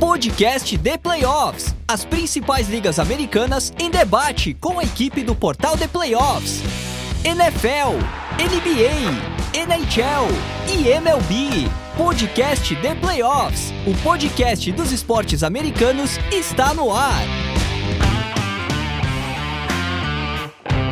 podcast de playoffs. As principais ligas americanas em debate com a equipe do portal de playoffs. NFL, NBA, NHL e MLB. Podcast de playoffs. O podcast dos esportes americanos está no ar.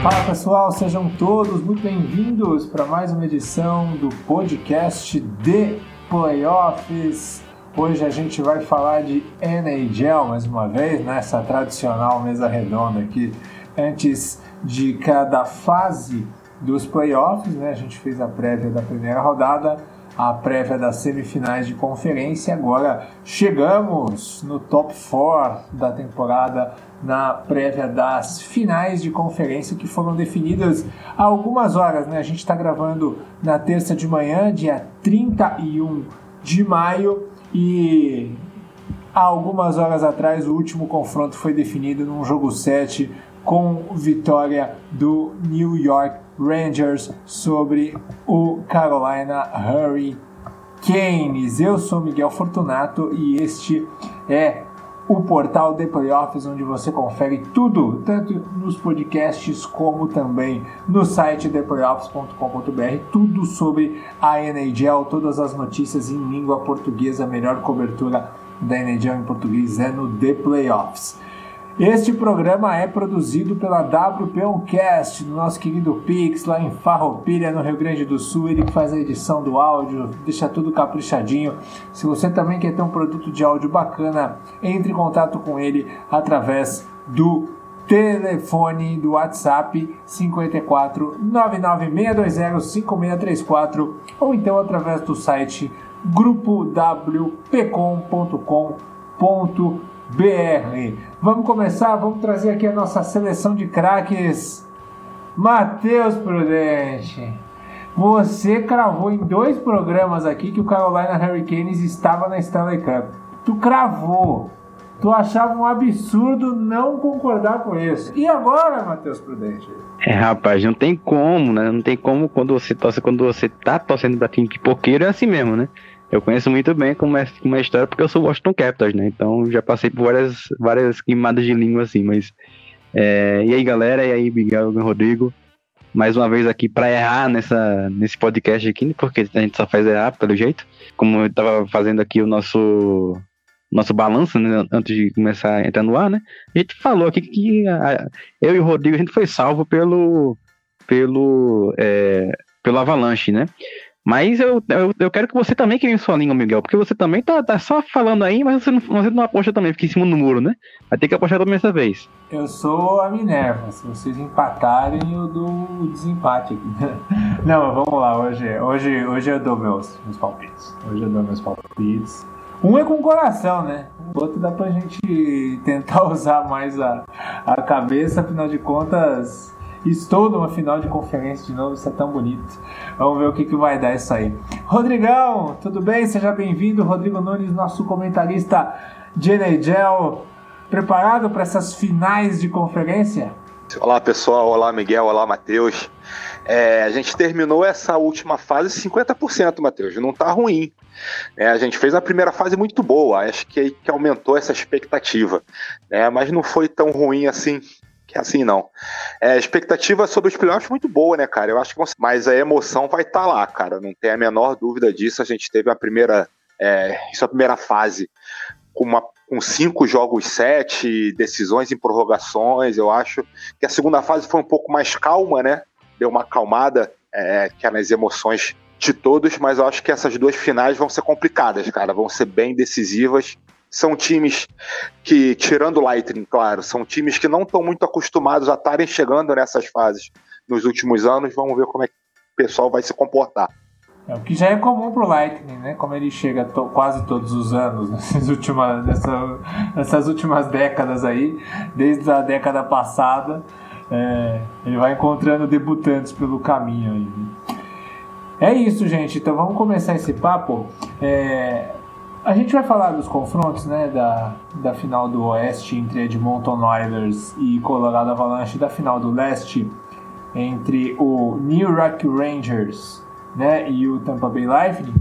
Fala pessoal, sejam todos muito bem-vindos para mais uma edição do podcast de playoffs. Hoje a gente vai falar de NHL mais uma vez, nessa tradicional mesa redonda aqui, antes de cada fase dos playoffs, né? A gente fez a prévia da primeira rodada, a prévia das semifinais de conferência. Agora chegamos no top 4 da temporada na prévia das finais de conferência que foram definidas há algumas horas, né? A gente está gravando na terça de manhã, dia 31 de maio. E há algumas horas atrás o último confronto foi definido num jogo 7 com vitória do New York Rangers sobre o Carolina Hurricanes. Eu sou Miguel Fortunato e este é o portal de playoffs, onde você confere tudo, tanto nos podcasts como também no site theplayoffs.com.br, tudo sobre a NHL, todas as notícias em língua portuguesa, a melhor cobertura da NHL em português é no The Playoffs. Este programa é produzido pela WP Oncast, do nosso querido Pix, lá em Farroupilha, no Rio Grande do Sul. Ele que faz a edição do áudio, deixa tudo caprichadinho. Se você também quer ter um produto de áudio bacana, entre em contato com ele através do telefone do WhatsApp 54 99620 5634 ou então através do site grupowpcom.com.br BR. Vamos começar, vamos trazer aqui a nossa seleção de craques. Matheus Prudente, você cravou em dois programas aqui que o Carolina Hurricanes estava na Stanley Cup. Tu cravou. Tu achava um absurdo não concordar com isso. E agora, Matheus Prudente? É, rapaz, não tem como, né? Não tem como quando você torce, quando você tá torcendo pra time de é assim mesmo, né? Eu conheço muito bem como é, como é a história, porque eu sou Washington Capitals, né? Então já passei por várias, várias queimadas de língua assim, mas. É, e aí, galera? E aí, Miguel e Rodrigo? Mais uma vez aqui para errar nessa, nesse podcast aqui, porque a gente só faz errar, pelo jeito. Como eu tava fazendo aqui o nosso nosso balanço, né, antes de começar a entrar no ar, né? A gente falou aqui que a, eu e o Rodrigo a gente foi salvo pelo pelo é, pelo Avalanche, né? Mas eu, eu, eu, quero que você também queime sua língua, Miguel, porque você também tá, tá só falando aí, mas você não, você não aposta também, fica em cima do muro, né? Vai ter que apostar também essa vez. Eu sou a Minerva, se vocês empatarem, eu dou o desempate aqui. Não, vamos lá, hoje, hoje, hoje eu dou meus, meus palpites. Hoje eu dou meus palpites. Um é com o coração, né? O outro dá pra gente tentar usar mais a, a cabeça, afinal de contas Estou numa final de conferência de novo, isso é tão bonito. Vamos ver o que, que vai dar isso aí. Rodrigão, tudo bem? Seja bem-vindo. Rodrigo Nunes, nosso comentarista de NHL. Preparado para essas finais de conferência? Olá pessoal, olá Miguel, olá Matheus. É, a gente terminou essa última fase 50%, Matheus, não tá ruim. É, a gente fez a primeira fase muito boa, acho que, que aumentou essa expectativa, é, mas não foi tão ruim assim que é assim não. É, expectativa sobre os playoffs é muito boa, né, cara? Eu acho que mas a emoção vai estar tá lá, cara. Não tem a menor dúvida disso. A gente teve a primeira, é, isso é a primeira fase com, uma, com cinco jogos, sete decisões em prorrogações. Eu acho que a segunda fase foi um pouco mais calma, né? Deu uma acalmada, é, que é nas emoções de todos, mas eu acho que essas duas finais vão ser complicadas, cara. Vão ser bem decisivas são times que, tirando o Lightning, claro, são times que não estão muito acostumados a estarem chegando nessas fases nos últimos anos. Vamos ver como é que o pessoal vai se comportar. É, o que já é comum pro Lightning, né? Como ele chega to quase todos os anos, nessas últimas, nessa, nessas últimas décadas aí, desde a década passada, é, ele vai encontrando debutantes pelo caminho aí. Né? É isso, gente. Então vamos começar esse papo. É, a gente vai falar dos confrontos, né, da, da final do Oeste entre Edmonton Oilers e Colorado Avalanche, da final do Leste entre o New York Rangers, né, e o Tampa Bay Lightning.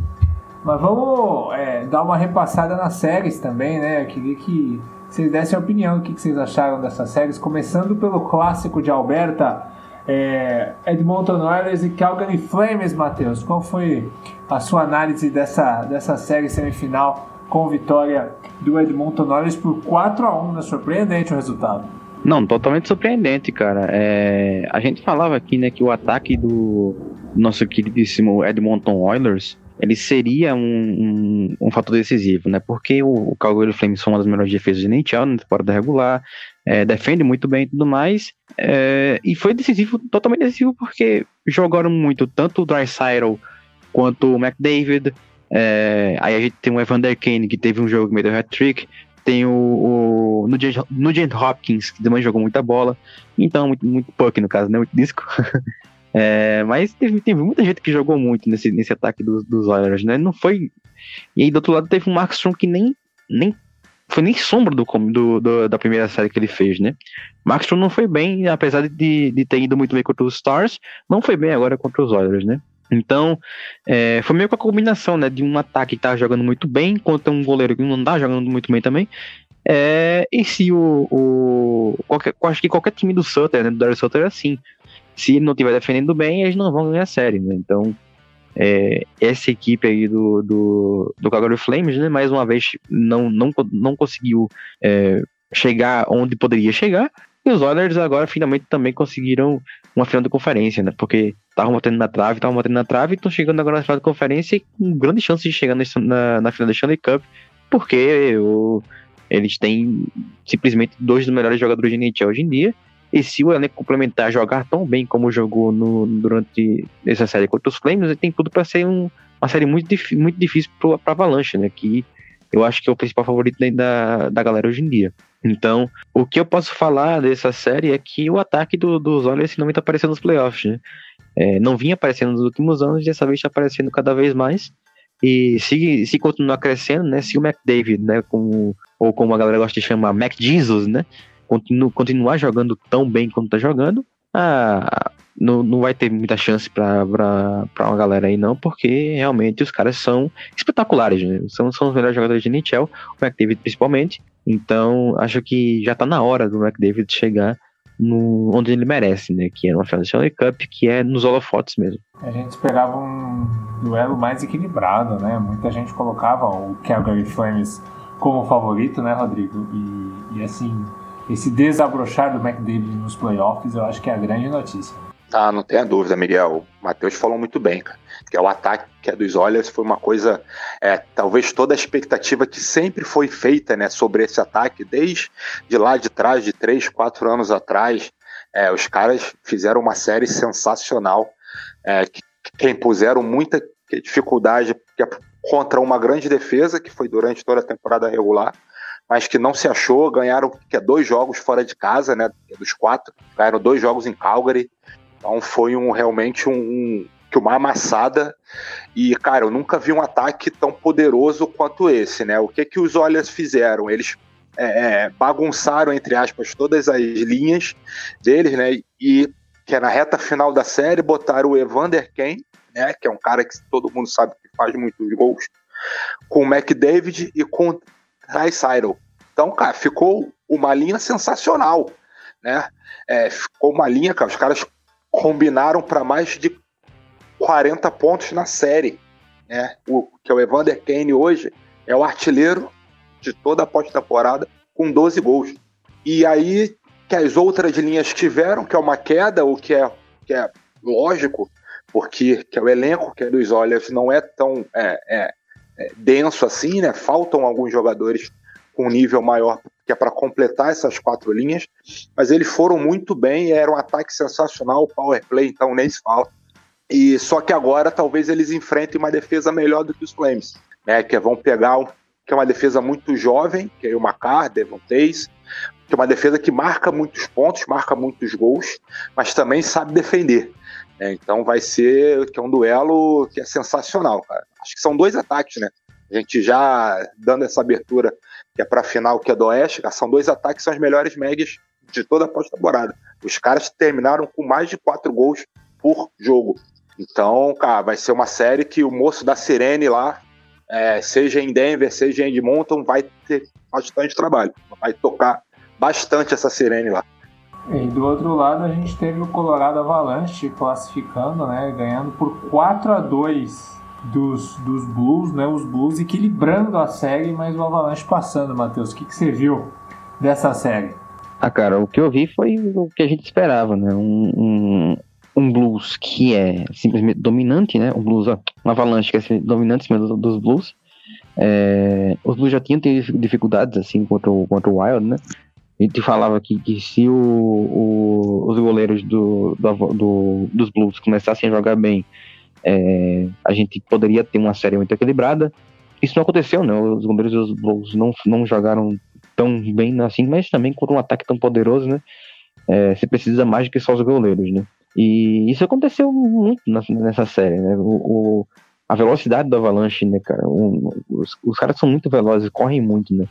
Mas vamos é, dar uma repassada nas séries também, né? Eu queria que vocês dessem a opinião do que vocês acharam dessas séries, começando pelo clássico de Alberta, é, Edmonton Oilers e Calgary Flames, Matheus. Qual foi a sua análise dessa, dessa série semifinal com vitória do Edmonton Oilers por 4 a 1 né? Surpreendente o resultado. Não, totalmente surpreendente, cara. É, a gente falava aqui, né, que o ataque do nosso queridíssimo Edmonton Oilers ele seria um, um, um, fator decisivo, né? Porque o, o Calgary Flames foi uma das melhores defesas de NHL na temporada regular, é, defende muito bem e tudo mais, é, e foi decisivo, totalmente decisivo, porque jogaram muito tanto o Dreisaitl quanto o McDavid, é, aí a gente tem o Evander Kane, que teve um jogo meio hat-trick, tem o, o Nugent Hopkins, que também jogou muita bola, então muito, muito puck no caso, né? Muito disco. É, mas teve, teve, muita gente que jogou muito nesse, nesse ataque dos, dos Oilers, né? Não foi. E aí do outro lado teve o Markstrom que nem, nem foi nem sombra do, do, do, da primeira série que ele fez, né? Markstrom não foi bem, apesar de, de ter ido muito bem contra os Stars, não foi bem agora contra os Oilers, né? Então, é, foi meio que a combinação, né? De um ataque que tá jogando muito bem contra um goleiro que não tá jogando muito bem também. É, e se o. o qualquer, acho que qualquer time do Sutter, né? Do Daryl Sutter é assim se não estiver defendendo bem, eles não vão ganhar a série, né? Então, é, essa equipe aí do, do, do Calgary Flames, né, mais uma vez, não, não, não conseguiu é, chegar onde poderia chegar, e os Oilers agora finalmente também conseguiram uma final de conferência, né? Porque estavam batendo na trave, estavam batendo na trave, e estão chegando agora na final de conferência com grande chance de chegar na, na final da Stanley Cup, porque o, eles têm simplesmente dois dos melhores jogadores de NHL hoje em dia, e se o elenco complementar jogar tão bem como jogou no, durante essa série contra os Flames, ele tem tudo para ser um, uma série muito, muito difícil para Avalanche, né? Que eu acho que é o principal favorito da, da galera hoje em dia. Então, o que eu posso falar dessa série é que o ataque do, dos Oilers finalmente está aparecendo nos playoffs, né? É, não vinha aparecendo nos últimos anos, e dessa vez está aparecendo cada vez mais. E se, se continuar crescendo, né? Se o McDavid, né? Como, ou como a galera gosta de chamar, Mac Jesus, né? Continu, continuar jogando tão bem como tá jogando, ah, não, não vai ter muita chance para uma galera aí não, porque realmente os caras são espetaculares, né? são, são os melhores jogadores de NHL, o McDavid principalmente, então acho que já tá na hora do McDavid chegar no, onde ele merece, né? Que é uma final da Stanley Cup, que é nos holofotes mesmo. A gente esperava um duelo mais equilibrado, né? Muita gente colocava o Calgary Flames como favorito, né, Rodrigo? E, e assim, esse desabrochar do McDavid nos playoffs, eu acho que é a grande notícia. Ah, não tenha dúvida, Miguel. O Matheus falou muito bem, cara. Que é o ataque que é dos Oilers foi uma coisa, é, talvez toda a expectativa que sempre foi feita, né, sobre esse ataque, desde de lá de trás, de três, quatro anos atrás, é, os caras fizeram uma série sensacional, é, que, que impuseram muita dificuldade contra uma grande defesa que foi durante toda a temporada regular mas que não se achou. Ganharam que é dois jogos fora de casa, né? Dos quatro, ganharam dois jogos em Calgary. Então foi um realmente um, um uma amassada. E, cara, eu nunca vi um ataque tão poderoso quanto esse, né? O que que os Oilers fizeram? Eles é, é, bagunçaram, entre aspas, todas as linhas deles, né? E que é na reta final da série, botaram o Evander Kane, né? Que é um cara que todo mundo sabe que faz muitos gols, com o McDavid e com Dreisaitl. Então, cara, ficou uma linha sensacional, né? É, ficou uma linha, cara, os caras combinaram para mais de 40 pontos na série, né? O que é o Evander Kane hoje é o artilheiro de toda a pós-temporada com 12 gols. E aí que as outras linhas tiveram, que é uma queda, o que é, que é lógico, porque que é o elenco que é dos Olhos não é tão é, é, denso assim, né? Faltam alguns jogadores com um nível maior que é para completar essas quatro linhas, mas eles foram muito bem, era um ataque sensacional, power play então nem se fala. E só que agora talvez eles enfrentem uma defesa melhor do que os Flames, né? Que vão pegar que é uma defesa muito jovem, que é o Macar, Devon Tays, que é uma defesa que marca muitos pontos, marca muitos gols, mas também sabe defender. É, então vai ser que é um duelo que é sensacional, cara. Acho que são dois ataques, né? A gente já dando essa abertura que é para final, que é do Oeste, são dois ataques que são as melhores médias de toda a pós-temporada. Os caras terminaram com mais de quatro gols por jogo. Então, cara, vai ser uma série que o moço da Sirene lá é, seja em Denver, seja em Edmonton, vai ter bastante trabalho. Vai tocar bastante essa sirene lá. E do outro lado a gente teve o Colorado Avalanche classificando, né, ganhando por 4 a 2 dos, dos Blues, né, os Blues equilibrando a série, mas o Avalanche passando, Matheus. O que, que você viu dessa série? Ah, cara, o que eu vi foi o que a gente esperava, né? Um, um, um blues que é simplesmente dominante, né? Um blues, um avalanche que é dominante em cima dos, dos blues. É, os blues já tinham tido dificuldades, assim, contra o, contra o Wild, né? A gente falava que, que se o, o, os goleiros do, do, do, dos Blues começassem a jogar bem, é, a gente poderia ter uma série muito equilibrada. Isso não aconteceu, né? Os goleiros dos Blues não, não jogaram tão bem assim, mas também com um ataque tão poderoso, né? É, você precisa mais do que só os goleiros, né? E isso aconteceu muito nessa série, né? O, o a velocidade do Avalanche, né, cara? O, os, os caras são muito velozes, correm muito, né?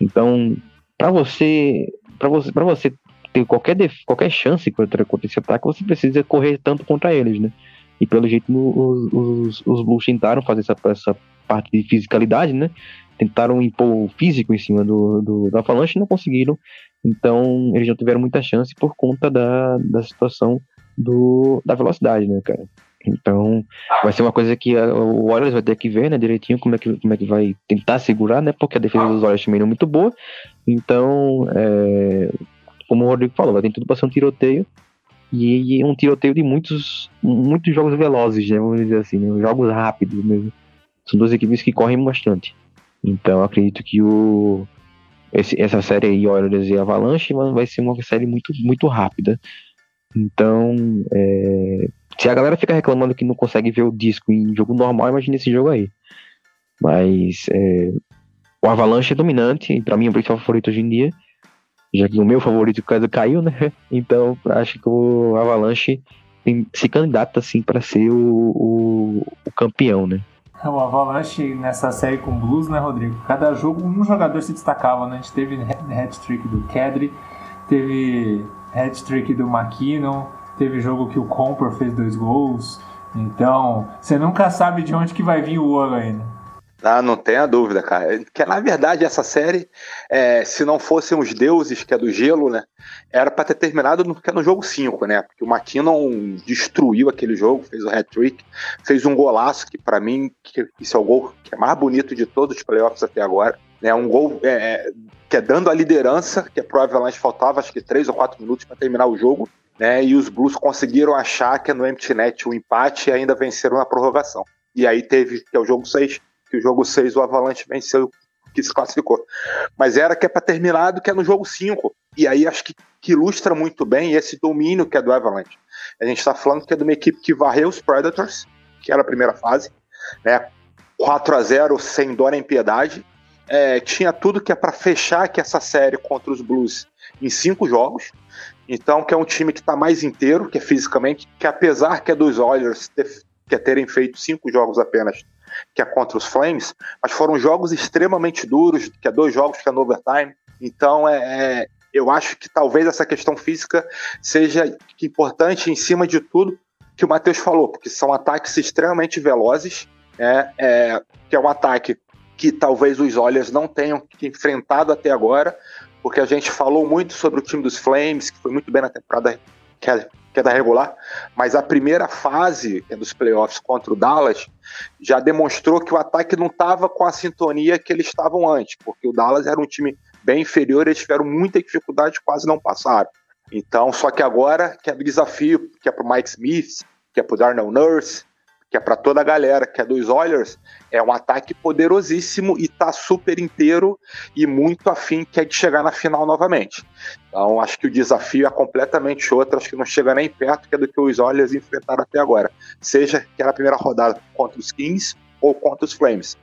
Então, para você, para você, para você ter qualquer qualquer chance contra, contra esse ataque, você precisa correr tanto contra eles, né? E pelo jeito os, os, os Blues tentaram fazer essa, essa parte de fisicalidade, né? Tentaram impor o físico em cima do, do, do Avalanche e não conseguiram. Então eles não tiveram muita chance por conta da, da situação do, da velocidade, né, cara? Então, vai ser uma coisa que o Warriors vai ter que ver, né, direitinho como é que, como é que vai tentar segurar, né, porque a defesa dos Warriors também não é muito boa. Então, é, como o Rodrigo falou, ter tudo para ser um tiroteio e, e, um tiroteio de muitos, muitos jogos velozes, né, vamos dizer assim, né, jogos rápidos mesmo. São duas equipes que correm bastante. Então, acredito que o esse, essa série aí, Warriors e Avalanche, vai ser uma série muito, muito rápida. Então, é, se a galera fica reclamando que não consegue ver o disco em jogo normal, imagina esse jogo aí. Mas é, o Avalanche é dominante, pra mim é o principal favorito hoje em dia. Já que o meu favorito caiu, né? Então acho que o Avalanche tem, se candidata assim para ser o, o, o, campeão, né? O Avalanche nessa série com Blues, né, Rodrigo? Cada jogo um jogador se destacava, né? A gente teve hat-trick do Kedri, teve hat-trick do McKinnon, Teve jogo que o Comper fez dois gols. Então, você nunca sabe de onde que vai vir o ouro ainda. Ah, não tenha dúvida, cara. Que na verdade essa série, é, se não fossem os deuses, que é do gelo, né? Era para ter terminado no, é no jogo 5, né? Porque o McKinnon destruiu aquele jogo, fez o hat-trick, fez um golaço que para mim, que, isso é o gol que é mais bonito de todos os playoffs até agora. Né? Um gol é, é que é dando a liderança, que é pro Avalanche faltava acho que 3 ou 4 minutos para terminar o jogo né? E os Blues conseguiram achar que no empty net o empate e ainda venceram na prorrogação. E aí teve, que é o jogo 6, que o jogo 6 o Avalanche venceu, que se classificou. Mas era que é para terminado, que é no jogo 5. E aí acho que, que ilustra muito bem esse domínio que é do Avalanche. A gente está falando que é de uma equipe que varreu os Predators, que era a primeira fase, né? 4 a 0 sem dó nem piedade. É, tinha tudo que é para fechar que essa série contra os Blues em cinco jogos. Então, que é um time que está mais inteiro, que é fisicamente, que apesar que é dos Oilers ter, que é terem feito cinco jogos apenas, que é contra os Flames, mas foram jogos extremamente duros, que é dois jogos que é no overtime. Então, é, é eu acho que talvez essa questão física seja importante em cima de tudo que o Matheus falou, porque são ataques extremamente velozes, é, é, que é um ataque que talvez os Oilers não tenham enfrentado até agora, porque a gente falou muito sobre o time dos Flames, que foi muito bem na temporada que é da regular, mas a primeira fase que é dos playoffs contra o Dallas já demonstrou que o ataque não estava com a sintonia que eles estavam antes, porque o Dallas era um time bem inferior, eles tiveram muita dificuldade, quase não passaram. Então, só que agora, que é o desafio, que é para Mike Smith, que é para Darnell Nurse, que é para toda a galera, que é dos Oilers, é um ataque poderosíssimo e tá super inteiro e muito afim que é de chegar na final novamente. Então acho que o desafio é completamente outro, acho que não chega nem perto que é do que os Oilers enfrentaram até agora, seja que era a primeira rodada contra os Kings ou contra os Flames.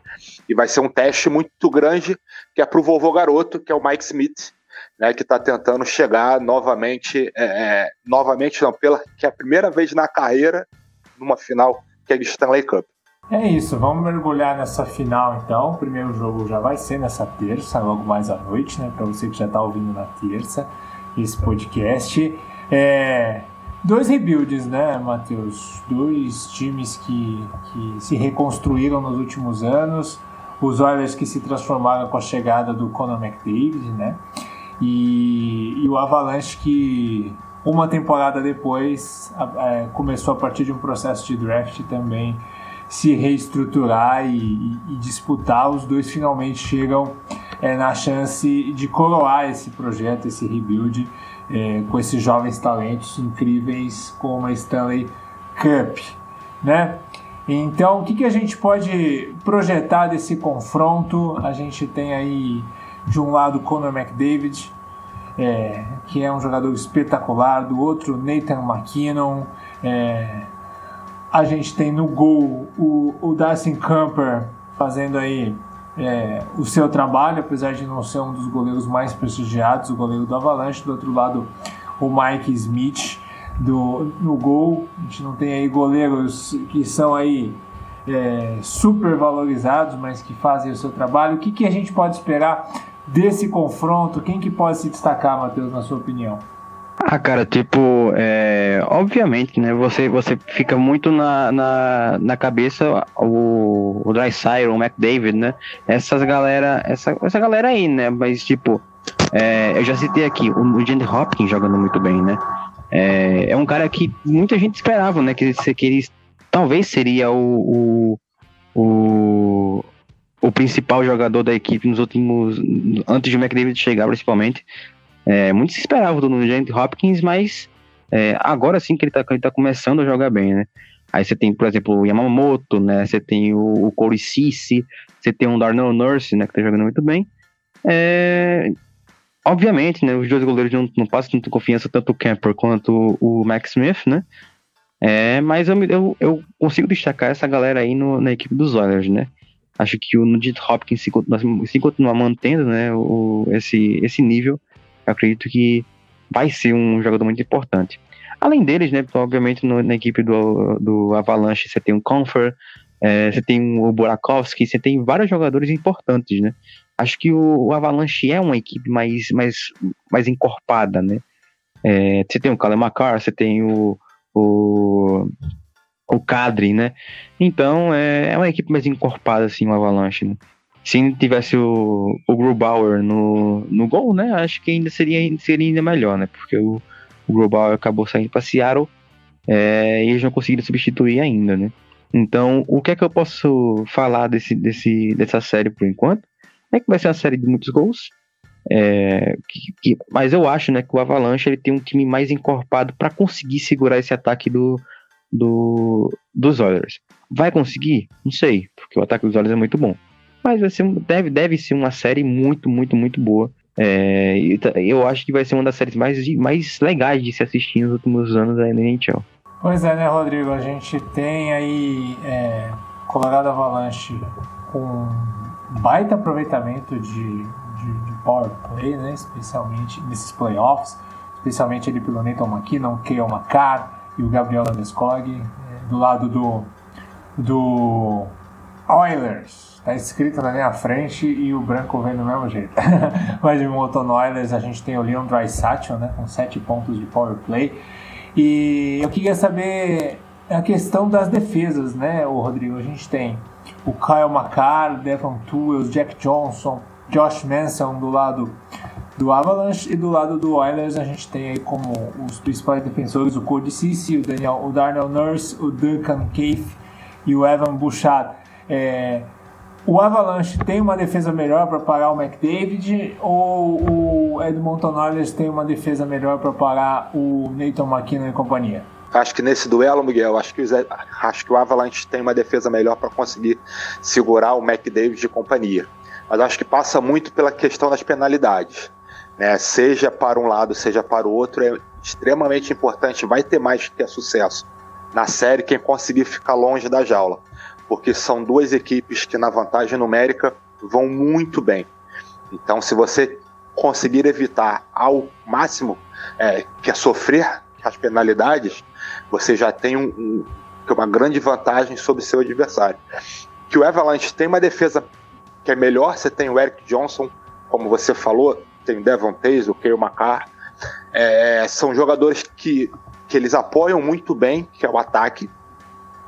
E vai ser um teste muito grande que é pro vovô garoto, que é o Mike Smith, né, que está tentando chegar novamente, é, é, novamente não, pela que é a primeira vez na carreira numa final que é Stanley Cup. É isso, vamos mergulhar nessa final então. O primeiro jogo já vai ser nessa terça, logo mais à noite, né? Para você que já está ouvindo na terça esse podcast. É, dois rebuilds, né, Matheus? Dois times que, que se reconstruíram nos últimos anos. os Oilers que se transformaram com a chegada do Conor McDavid, né? E, e o Avalanche que uma temporada depois é, começou a partir de um processo de draft também se reestruturar e, e, e disputar. Os dois finalmente chegam é, na chance de coroar esse projeto, esse rebuild é, com esses jovens talentos incríveis como a Stanley Cup, né? Então, o que, que a gente pode projetar desse confronto? A gente tem aí, de um lado, Conor McDavid, é, que é um jogador espetacular, do outro, Nathan McKinnon. É, a gente tem no gol o, o Dustin Camper fazendo aí é, o seu trabalho, apesar de não ser um dos goleiros mais prestigiados, o goleiro do Avalanche. Do outro lado, o Mike Smith do, no gol. A gente não tem aí goleiros que são aí é, super valorizados, mas que fazem o seu trabalho. O que, que a gente pode esperar desse confronto? Quem que pode se destacar, Matheus, na sua opinião? Ah, cara, tipo, é, obviamente, né? Você, você fica muito na, na, na cabeça o, o Drysire, o McDavid, né? Essas galera, essa, essa galera aí, né? Mas, tipo, é, eu já citei aqui o, o Hopkins jogando muito bem, né? É, é um cara que muita gente esperava, né? Que, que ele talvez seria o, o, o, o principal jogador da equipe nos últimos. antes de McDavid chegar, principalmente. É, muito se esperava do Nugent Hopkins, mas é, agora sim que ele está tá começando a jogar bem, né? Aí você tem, por exemplo, o Yamamoto, né? Você tem o, o Corey você tem o Darnell Nurse, né? Que tá jogando muito bem. É, Obviamente, né, os dois goleiros não, não passam tanta confiança, tanto o Camper quanto o Max Smith, né? É, mas eu, eu, eu consigo destacar essa galera aí no, na equipe dos Oilers, né? Acho que o Nugent Hopkins, se, se continuar mantendo né, o, esse, esse nível, acredito que vai ser um jogador muito importante. Além deles, né, obviamente no, na equipe do, do Avalanche você tem o Comfort, é, você tem o Burakovsky, você tem vários jogadores importantes, né? acho que o, o, Avalanche é uma equipe mais, mais, mais encorpada, né? É, você tem o Kale você tem o, o, o Kadri, né? Então é, é uma equipe mais encorpada, assim, o Avalanche, né? Se tivesse o, o Grubauer no, no gol, né? Acho que ainda seria, seria ainda melhor, né? Porque o, o Grubauer acabou saindo para Seattle é, e eles não conseguiram substituir ainda, né? Então, o que é que eu posso falar desse, desse, dessa série por enquanto? É que vai ser uma série de muitos gols. É, que, que, mas eu acho né, que o Avalanche ele tem um time mais encorpado para conseguir segurar esse ataque do, do, dos Oilers. Vai conseguir? Não sei, porque o ataque dos Oilers é muito bom. Mas vai ser, deve, deve ser uma série muito, muito, muito boa. É, eu acho que vai ser uma das séries mais, mais legais de se assistir nos últimos anos da NHL. Pois é, né, Rodrigo? A gente tem aí é, Colorado Avalanche com baita aproveitamento de, de, de power play, né? especialmente nesses playoffs, especialmente ali pelo Nathan McKinnon, Kale McCarr e o Gabriel Landeskog, do lado do, do Oilers. Está escrito na minha frente e o branco vem do mesmo jeito. Mas de Moton Oilers a gente tem o Leon Draisaitl, né, com 7 pontos de power play. E eu queria saber a questão das defesas, né, o Rodrigo? A gente tem o Kyle McCarr, Devon Tools, Jack Johnson, Josh Manson do lado do Avalanche e do lado do Oilers a gente tem aí como os principais defensores o Cody Cici, o, Daniel, o Darnell Nurse, o Duncan Keith e o Evan Bouchard. É, o Avalanche tem uma defesa melhor para parar o McDavid ou o Edmonton Oilers tem uma defesa melhor para parar o Nathan McKinnon e companhia? Acho que nesse duelo, Miguel, acho que, acho que o Avalanche tem uma defesa melhor para conseguir segurar o McDavid e companhia. Mas acho que passa muito pela questão das penalidades. Né? Seja para um lado, seja para o outro, é extremamente importante. Vai ter mais que ter sucesso na série quem conseguir ficar longe da jaula. Porque são duas equipes que, na vantagem numérica, vão muito bem. Então, se você conseguir evitar ao máximo é, que é sofrer as penalidades, você já tem um, um, uma grande vantagem sobre seu adversário. Que o Avalanche tem uma defesa que é melhor, você tem o Eric Johnson, como você falou, tem Devon Tays, o Kyle McCarr, é, são jogadores que, que eles apoiam muito bem, que é o ataque,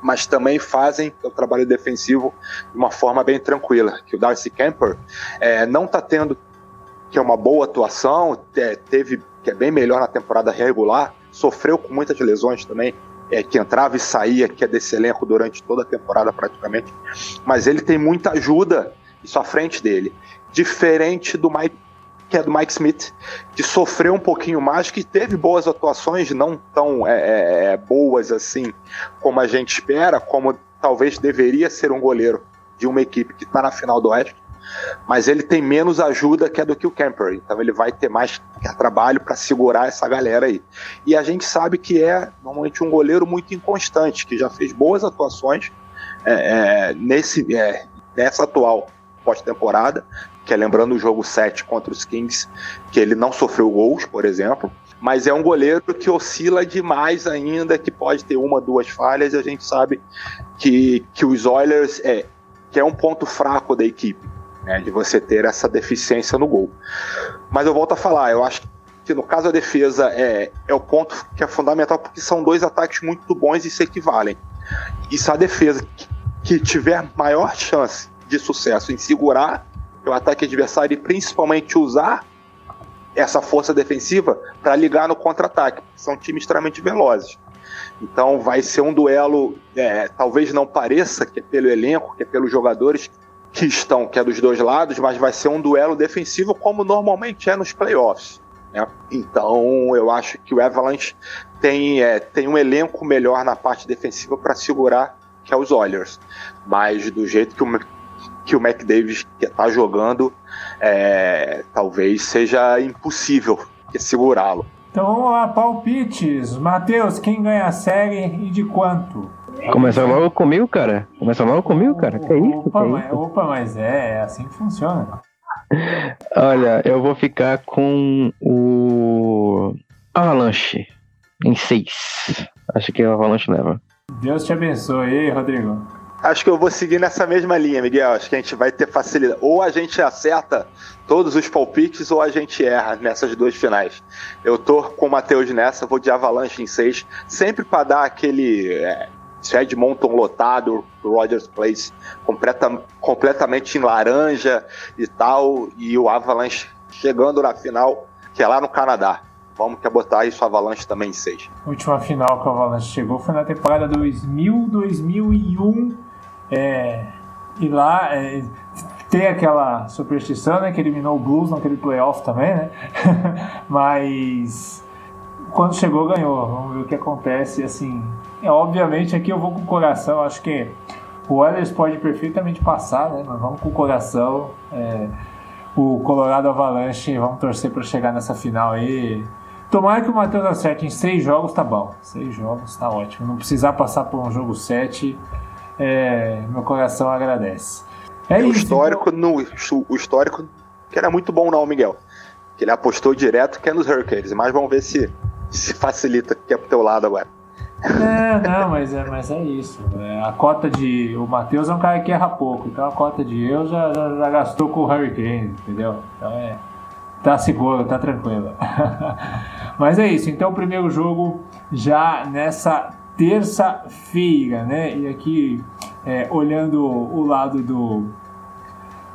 mas também fazem o trabalho defensivo de uma forma bem tranquila. Que o Darcy Kemper é, não está tendo que é uma boa atuação, teve que é bem melhor na temporada regular, sofreu com muitas lesões também, é, que entrava e saía, que é desse elenco durante toda a temporada praticamente, mas ele tem muita ajuda isso à frente dele, diferente do Mike que é do Mike Smith, que sofreu um pouquinho mais, que teve boas atuações, não tão é, é, é, boas assim como a gente espera, como talvez deveria ser um goleiro de uma equipe que está na final do Oeste, mas ele tem menos ajuda que a do que o Camper, então ele vai ter mais trabalho para segurar essa galera aí. E a gente sabe que é normalmente um goleiro muito inconstante, que já fez boas atuações é, é nesse, é, nessa atual pós-temporada, que é lembrando o jogo 7 contra os Kings, que ele não sofreu gols, por exemplo, mas é um goleiro que oscila demais ainda, que pode ter uma, duas falhas, e a gente sabe que, que os Oilers é, que é um ponto fraco da equipe, né, de você ter essa deficiência no gol. Mas eu volto a falar, eu acho que no caso a defesa é, é o ponto que é fundamental, porque são dois ataques muito bons e se equivalem. E se a defesa que, que tiver maior chance de sucesso em segurar o ataque adversário e principalmente usar essa força defensiva para ligar no contra-ataque. São times extremamente velozes. Então vai ser um duelo, é, talvez não pareça que é pelo elenco, que é pelos jogadores que estão, que é dos dois lados, mas vai ser um duelo defensivo como normalmente é nos playoffs. Né? Então eu acho que o Avalanche tem, é, tem um elenco melhor na parte defensiva para segurar que é os Oilers. Mas do jeito que o, que o McDavid está jogando, é, talvez seja impossível segurá-lo. Então vamos lá, palpites. Matheus, quem ganha a série e de quanto? Começa logo comigo, cara. Começa logo comigo, cara. Que é isso? Opa, que é mas, opa mas é, é assim que funciona. Olha, eu vou ficar com o Avalanche em 6. Acho que o Avalanche leva. Deus te abençoe aí, Rodrigo. Acho que eu vou seguir nessa mesma linha, Miguel. Acho que a gente vai ter facilidade. Ou a gente acerta todos os palpites, ou a gente erra nessas duas finais. Eu tô com o Matheus nessa, vou de Avalanche em seis, sempre para dar aquele. É, Edmonton lotado, Rogers Place completa, completamente em laranja e tal, e o Avalanche chegando na final, que é lá no Canadá. Vamos quer botar isso Avalanche também em 6. A última final que o Avalanche chegou foi na temporada 2000-2001 é, e lá é, tem aquela superstição, né? Que eliminou o Blues naquele playoff também, né? Mas quando chegou, ganhou. Vamos ver o que acontece. Assim, é, obviamente aqui eu vou com o coração. Acho que o Oilers pode perfeitamente passar, né? Mas vamos com o coração. É, o Colorado Avalanche, vamos torcer para chegar nessa final aí. Tomara que o Matheus acerte em seis jogos, tá bom. Seis jogos, tá ótimo. Não precisar passar por um jogo sete é, meu coração agradece. É o isso, histórico então... no, o histórico que era muito bom não, Miguel. Que ele apostou direto que é nos Hurricanes, mas vamos ver se se facilita que é pro teu lado agora. É, não, mas é, mas é isso. É, a cota de. O Matheus é um cara que erra pouco, então a cota de eu já, já, já gastou com o Hurricane, entendeu? Então é. Tá seguro, tá tranquilo. mas é isso, então o primeiro jogo já nessa terça-feira, né? E aqui, é, olhando o lado do,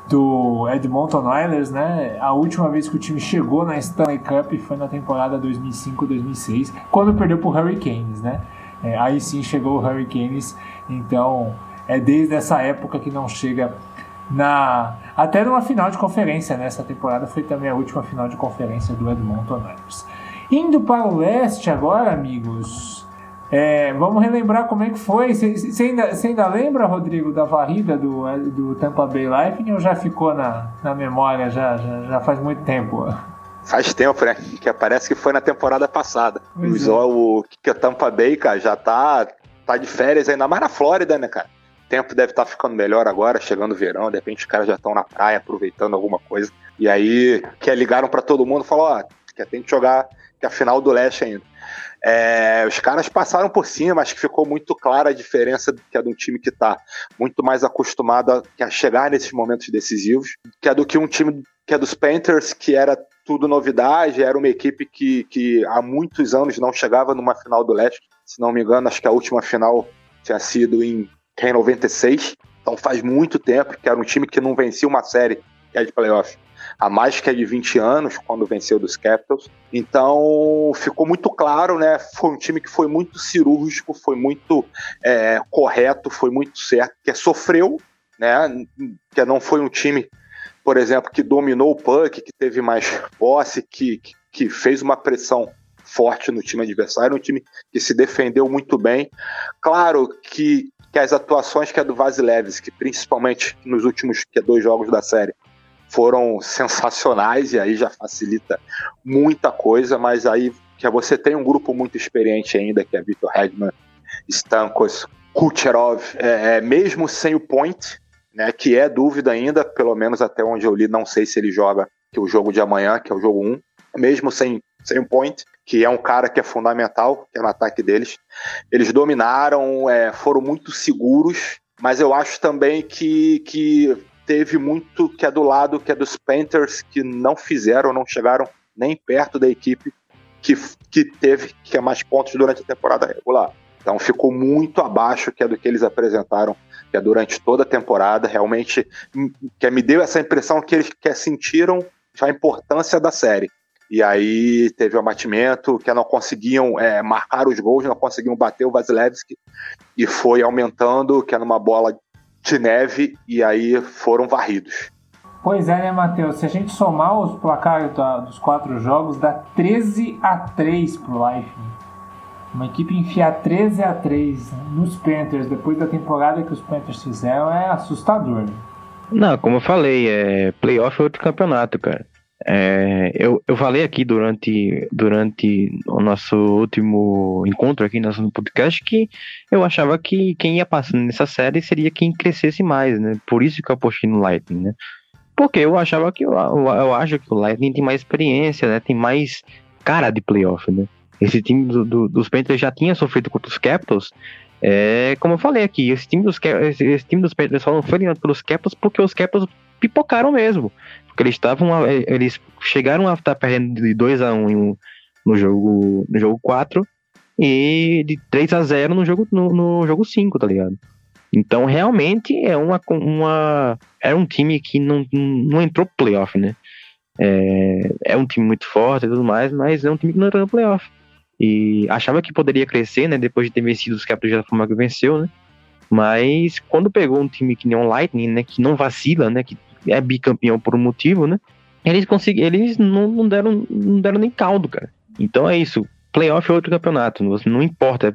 do Edmonton Oilers, né? A última vez que o time chegou na Stanley Cup foi na temporada 2005-2006, quando perdeu para o Hurricanes, né? É, aí sim chegou o Hurricanes, então é desde essa época que não chega na até numa final de conferência né? temporada foi também a última final de conferência do Edmonton Oilers. Indo para o leste agora, amigos, é, vamos relembrar como é que foi. Você ainda, ainda lembra, Rodrigo, da varrida do, do Tampa Bay Lightning ou já ficou na, na memória, já, já, já faz muito tempo? Faz tempo, né? Que parece que foi na temporada passada. Pois é. O que a Tampa Bay, cara, já tá, tá de férias ainda mais na Flórida, né, cara? O tempo deve estar tá ficando melhor agora, chegando o verão, de repente os caras já estão na praia aproveitando alguma coisa. E aí, que ligaram para todo mundo e falaram, ó, que tem que jogar que é a final do leste ainda. É, os caras passaram por cima, acho que ficou muito clara a diferença que é de um time que está muito mais acostumado a, a, chegar nesses momentos decisivos, que é do que um time que é dos Panthers, que era tudo novidade, era uma equipe que, que há muitos anos não chegava numa final do leste. Se não me engano, acho que a última final tinha sido em, em 96, então faz muito tempo que era um time que não vencia uma série que é de playoff há mais que de 20 anos, quando venceu dos Capitals. Então ficou muito claro, né? Foi um time que foi muito cirúrgico, foi muito é, correto, foi muito certo, que sofreu, né? Que não foi um time, por exemplo, que dominou o puck, que teve mais posse, que, que, que fez uma pressão forte no time adversário, um time que se defendeu muito bem. Claro que, que as atuações que é do Vasilevski, principalmente nos últimos que é, dois jogos da série, foram sensacionais e aí já facilita muita coisa, mas aí que você tem um grupo muito experiente ainda, que é Vitor Hedman, Stankos, Kucherov, é, é, mesmo sem o point, né, que é dúvida ainda, pelo menos até onde eu li, não sei se ele joga que o jogo de amanhã, que é o jogo 1, mesmo sem, sem o point, que é um cara que é fundamental, que é no ataque deles. Eles dominaram, é, foram muito seguros, mas eu acho também que, que teve muito que é do lado que é dos Panthers que não fizeram, não chegaram nem perto da equipe que, que teve que é mais pontos durante a temporada regular. Então ficou muito abaixo que é do que eles apresentaram que é durante toda a temporada. Realmente que me deu essa impressão que eles que sentiram a importância da série. E aí teve o abatimento, que não conseguiam é, marcar os gols, não conseguiam bater o Vasilevski, e foi aumentando, que é numa bola de neve e aí foram varridos. Pois é, né, Matheus? Se a gente somar os placares dos quatro jogos, dá 13 a 3 pro Life. Uma equipe enfiar 13 a 3 nos Panthers depois da temporada que os Panthers fizeram é assustador. Né? Não, como eu falei, é playoff é outro campeonato, cara. É, eu, eu falei aqui durante, durante o nosso último encontro aqui no podcast que eu achava que quem ia passando nessa série seria quem crescesse mais, né? Por isso que eu apostei no Lightning, né? Porque eu achava que eu, eu, eu acho que o Lightning tem mais experiência, né? Tem mais cara de playoff, né? Esse time do, do, dos Panthers já tinha sofrido contra os Capitals. É, como eu falei aqui, esse time dos, esse, esse time dos Panthers só não foi eliminado pelos Capitals porque os Capitals pipocaram mesmo. Porque eles estavam. Eh, eles chegaram a estar perdendo de 2 a 1 um no jogo no jogo 4 e de 3 a 0 no jogo no, no jogo 5, tá ligado? Então realmente é uma uma é um time que não, não entrou pro playoff, né? É, é um time muito forte e tudo mais, mas é um time que não entrou no playoff. E achava que poderia crescer, né? Depois de ter vencido os Capitals da forma que venceu, né? Mas quando pegou um time que nem o Lightning, né? Que não vacila, né? Que é bicampeão por um motivo, né? Eles conseguiram, eles não, não, deram, não deram nem caldo, cara. Então é isso. Playoff é outro campeonato, não importa.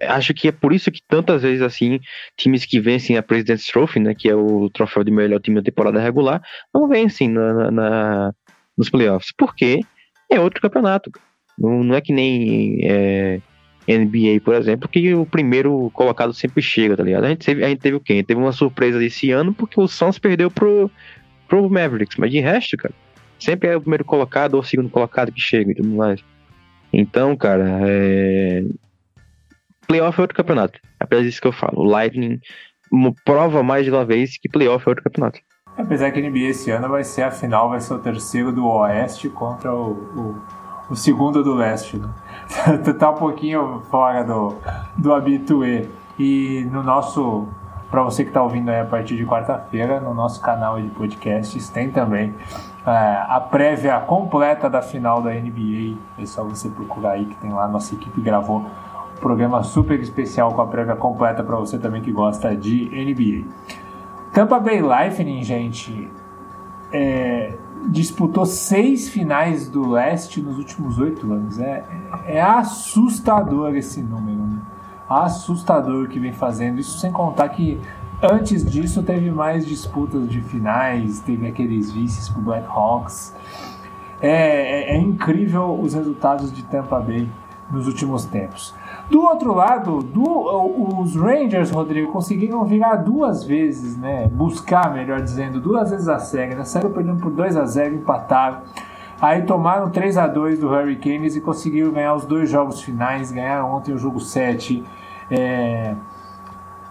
É, acho que é por isso que tantas vezes assim, times que vencem a President's Trophy, né, que é o troféu de melhor time da temporada regular, não vencem na, na nos playoffs, porque é outro campeonato. Não, não é que nem é, NBA, por exemplo, que o primeiro colocado sempre chega, tá ligado? A gente teve, a gente teve o quê? Teve uma surpresa desse ano porque o Suns perdeu pro, pro Mavericks, mas de resto, cara, sempre é o primeiro colocado ou o segundo colocado que chega e tudo mais. Então, cara, é... playoff é outro campeonato. Apesar disso que eu falo, o Lightning prova mais de uma vez que playoff é outro campeonato. Apesar que a NBA esse ano vai ser a final, vai ser o terceiro do Oeste contra o, o, o segundo do Leste, né? tá um pouquinho fora do, do habitué. E no nosso, para você que está ouvindo aí a partir de quarta-feira, no nosso canal de podcasts tem também é, a prévia completa da final da NBA. É só você procurar aí que tem lá, nossa equipe gravou um programa super especial com a prévia completa para você também que gosta de NBA. Tampa Bay Lightning, gente, é, disputou seis finais do leste nos últimos oito anos. É, é assustador esse número. Né? Assustador que vem fazendo. Isso sem contar que antes disso teve mais disputas de finais, teve aqueles vices pro Blackhawks. É, é, é incrível os resultados de Tampa Bay nos últimos tempos. Do outro lado, do, os Rangers, Rodrigo, conseguiram virar duas vezes, né? Buscar, melhor dizendo, duas vezes a série. Na série perdendo por 2 a 0 empataram. Aí tomaram 3 a 2 do Hurricanes e conseguiram ganhar os dois jogos finais. Ganharam ontem o jogo 7. É...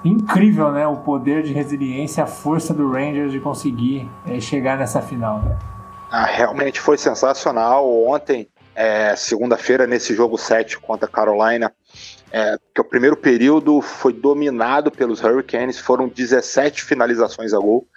Incrível, né? O poder de resiliência, a força do Rangers de conseguir é, chegar nessa final. Né? Ah, realmente foi sensacional. Ontem, é, segunda-feira, nesse jogo 7 contra a Carolina, É, que o primeiro período foi dominado pelos Hurricanes, foram 17 finalizações a gol.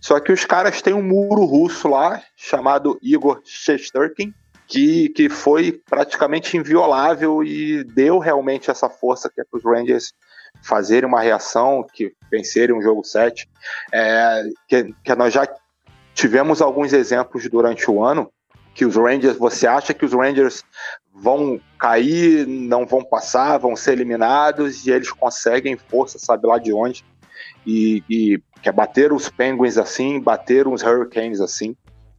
Só que os caras têm um muro russo lá, chamado Igor Shesterkin, que, que foi praticamente inviolável e deu realmente essa força que é para os Rangers fazerem uma reação, que vencerem um jogo 7. É, que, que nós já tivemos alguns exemplos durante o ano que os Rangers, você acha que os Rangers vão cair, não vão passar, vão ser eliminados e eles conseguem força, sabe lá de onde, e, e quer bater os Penguins assim, bater os Hurricanes assim.